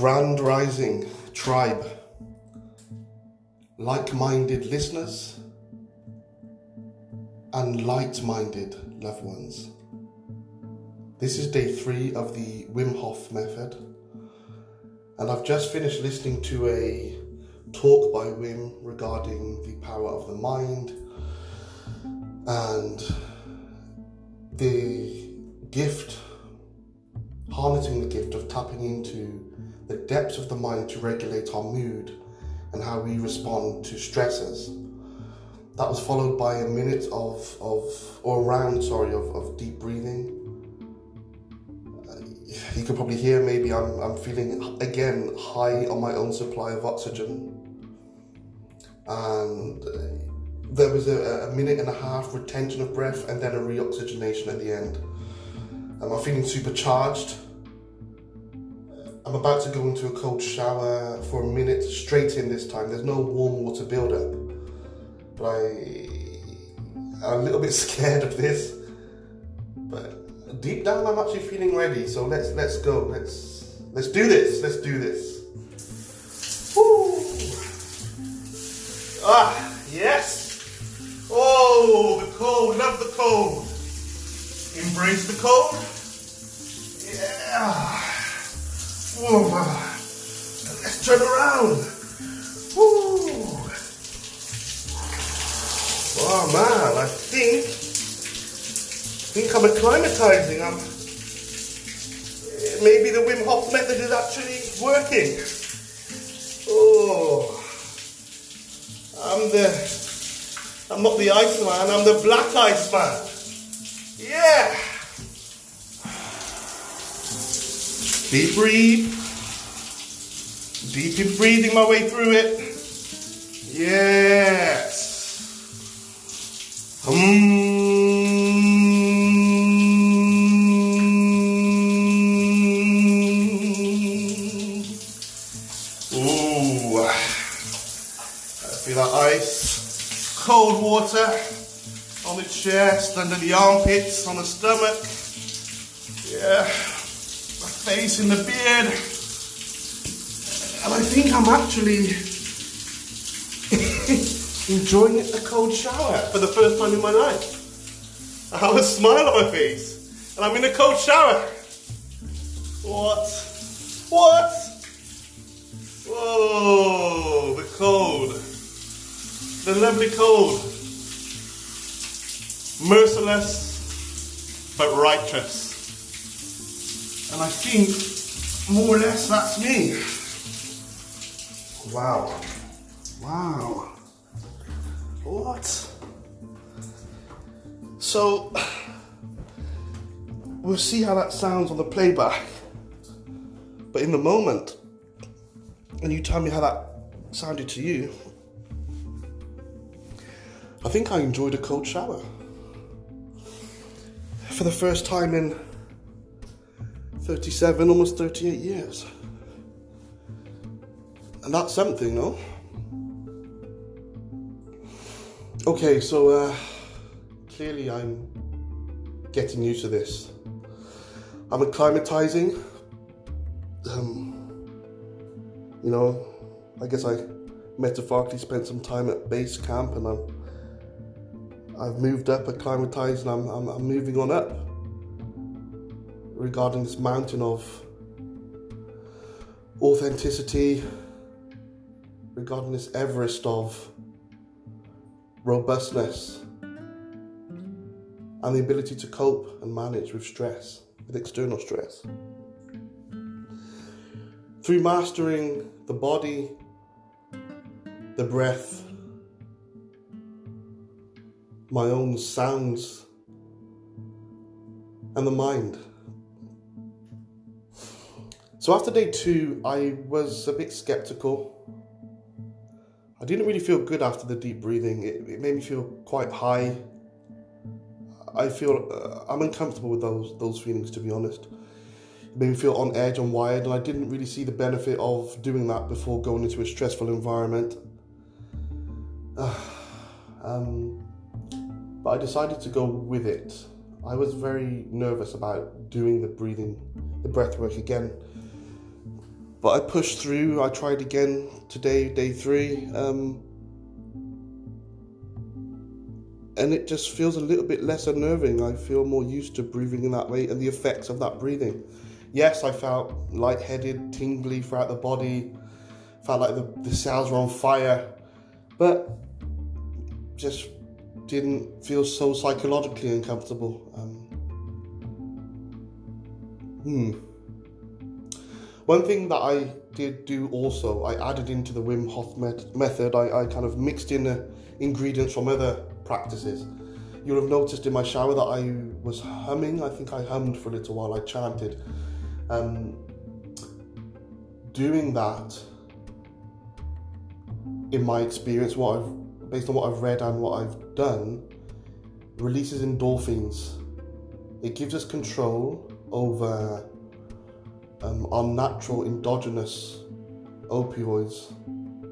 Grand Rising Tribe, like minded listeners, and light minded loved ones. This is day three of the Wim Hof method, and I've just finished listening to a talk by Wim regarding the power of the mind and the gift, harnessing the gift of tapping into the depths of the mind to regulate our mood and how we respond to stresses. That was followed by a minute of, of or round, sorry, of, of deep breathing. Uh, you can probably hear maybe I'm, I'm feeling again high on my own supply of oxygen. And uh, there was a, a minute and a half retention of breath and then a reoxygenation at the end. Am I feeling supercharged? I'm about to go into a cold shower for a minute, straight in this time. There's no warm water build up. But I, I'm a little bit scared of this. But deep down, I'm actually feeling ready. So let's let's go. Let's let's do this. Let's do this. Woo! Ah, yes. Oh, the cold. Love the cold. Embrace the cold. Yeah. Whoa. Let's turn around. Woo. Oh man, I think I think I'm acclimatizing. I'm maybe the Wim Hof method is actually working. Oh, I'm the I'm not the ice man. I'm the black ice man. Yeah. Deep breathe. Deep in breathing my way through it. Yes. Hmm. Ooh. Feel that ice. Cold water on the chest, under the armpits, on the stomach. Yeah. Face in the beard. And I think I'm actually enjoying a cold shower for the first time in my life. I have a smile on my face, and I'm in a cold shower. What? What? Whoa, the cold. The lovely cold. Merciless, but righteous. And I think more or less that's me. Wow. Wow. What? So, we'll see how that sounds on the playback. But in the moment, and you tell me how that sounded to you, I think I enjoyed a cold shower. For the first time in 37, almost 38 years. And that's something, no? Okay, so uh, clearly I'm getting used to this. I'm acclimatizing. Um, you know, I guess I metaphorically spent some time at base camp and I'm I've moved up, acclimatized, and I'm, I'm, I'm moving on up regarding this mountain of authenticity, regarding this Everest of robustness and the ability to cope and manage with stress, with external stress. Through mastering the body, the breath, my own sounds, and the mind. So after day two, I was a bit skeptical. I didn't really feel good after the deep breathing. It, it made me feel quite high. I feel uh, I'm uncomfortable with those those feelings, to be honest. It made me feel on edge, and wired, and I didn't really see the benefit of doing that before going into a stressful environment. um, but I decided to go with it. I was very nervous about doing the breathing, the breath work again. But I pushed through. I tried again today, day three. Um, and it just feels a little bit less unnerving. I feel more used to breathing in that way and the effects of that breathing. Yes, I felt lightheaded, tingly throughout the body, felt like the, the cells were on fire, but just didn't feel so psychologically uncomfortable. Um, hmm. One thing that I did do also, I added into the Wim Hof met- method, I, I kind of mixed in uh, ingredients from other practices. You'll have noticed in my shower that I was humming. I think I hummed for a little while. I chanted. Um, doing that, in my experience, what I've based on what I've read and what I've done, releases endorphins. It gives us control over um, natural endogenous opioids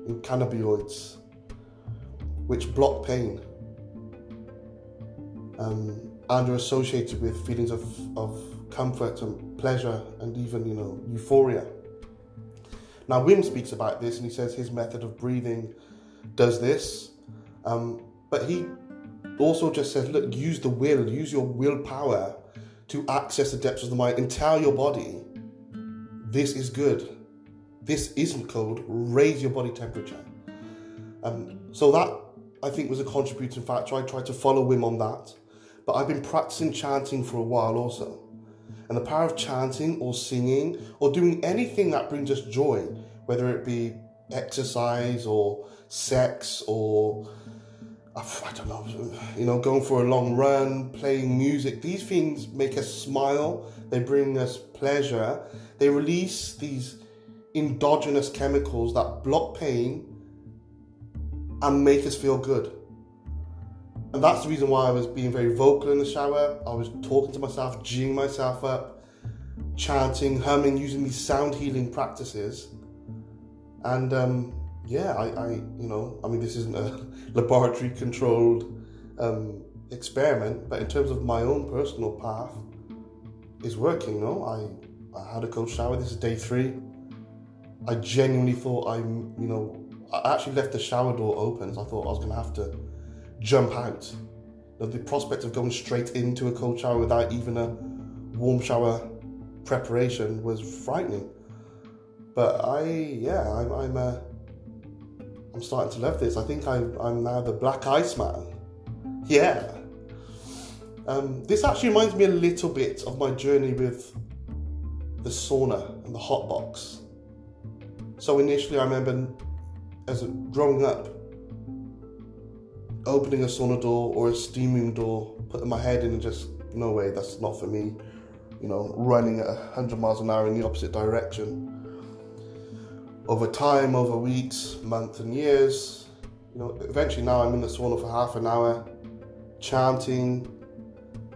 and cannabinoids, which block pain um, and are associated with feelings of, of comfort and pleasure and even, you know, euphoria. Now, Wim speaks about this and he says his method of breathing does this, um, but he also just says, look, use the will, use your willpower to access the depths of the mind and tell your body, this is good, this isn't cold, raise your body temperature. Um, so that I think was a contributing factor. I tried to follow him on that. But I've been practicing chanting for a while also. And the power of chanting or singing or doing anything that brings us joy, whether it be exercise or sex or I don't know, you know, going for a long run, playing music. These things make us smile, they bring us pleasure, they release these endogenous chemicals that block pain and make us feel good. And that's the reason why I was being very vocal in the shower. I was talking to myself, geeing myself up, chanting, humming, using these sound healing practices. And um, yeah, I, I, you know, I mean, this isn't a laboratory controlled um, experiment, but in terms of my own personal path, is working. Know, I, I had a cold shower. This is day three. I genuinely thought I'm, you know, I actually left the shower door open. So I thought I was going to have to jump out. The prospect of going straight into a cold shower without even a warm shower preparation was frightening. But I, yeah, I'm, I'm, uh, I'm starting to love this. I think I'm, I'm now the black ice man. Yeah. Um, this actually reminds me a little bit of my journey with the sauna and the hot box. So initially, I remember as a, growing up, opening a sauna door or a steam room door, putting my head in and just, no way, that's not for me. You know, running at 100 miles an hour in the opposite direction. Over time, over weeks, months, and years, you know, eventually now I'm in the sauna for half an hour, chanting,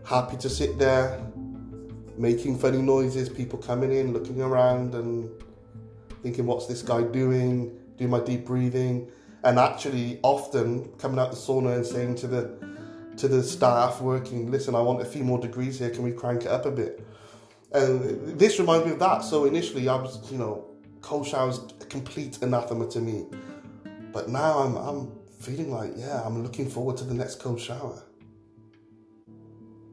happy to sit there, making funny noises, people coming in, looking around, and thinking, what's this guy doing? Doing my deep breathing and actually often coming out the sauna and saying to the to the staff working, listen, I want a few more degrees here. Can we crank it up a bit? And this reminds me of that. So initially, I was, you know, cold showers complete anathema to me, but now I'm I'm feeling like, yeah, I'm looking forward to the next cold shower.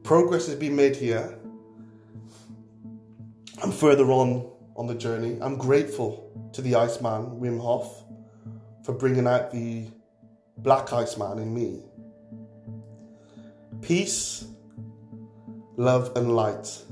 Progress has been made here. I'm further on on the journey. I'm grateful to the Iceman, Wim Hof, for bringing out the black ice man in me. Peace, love, and light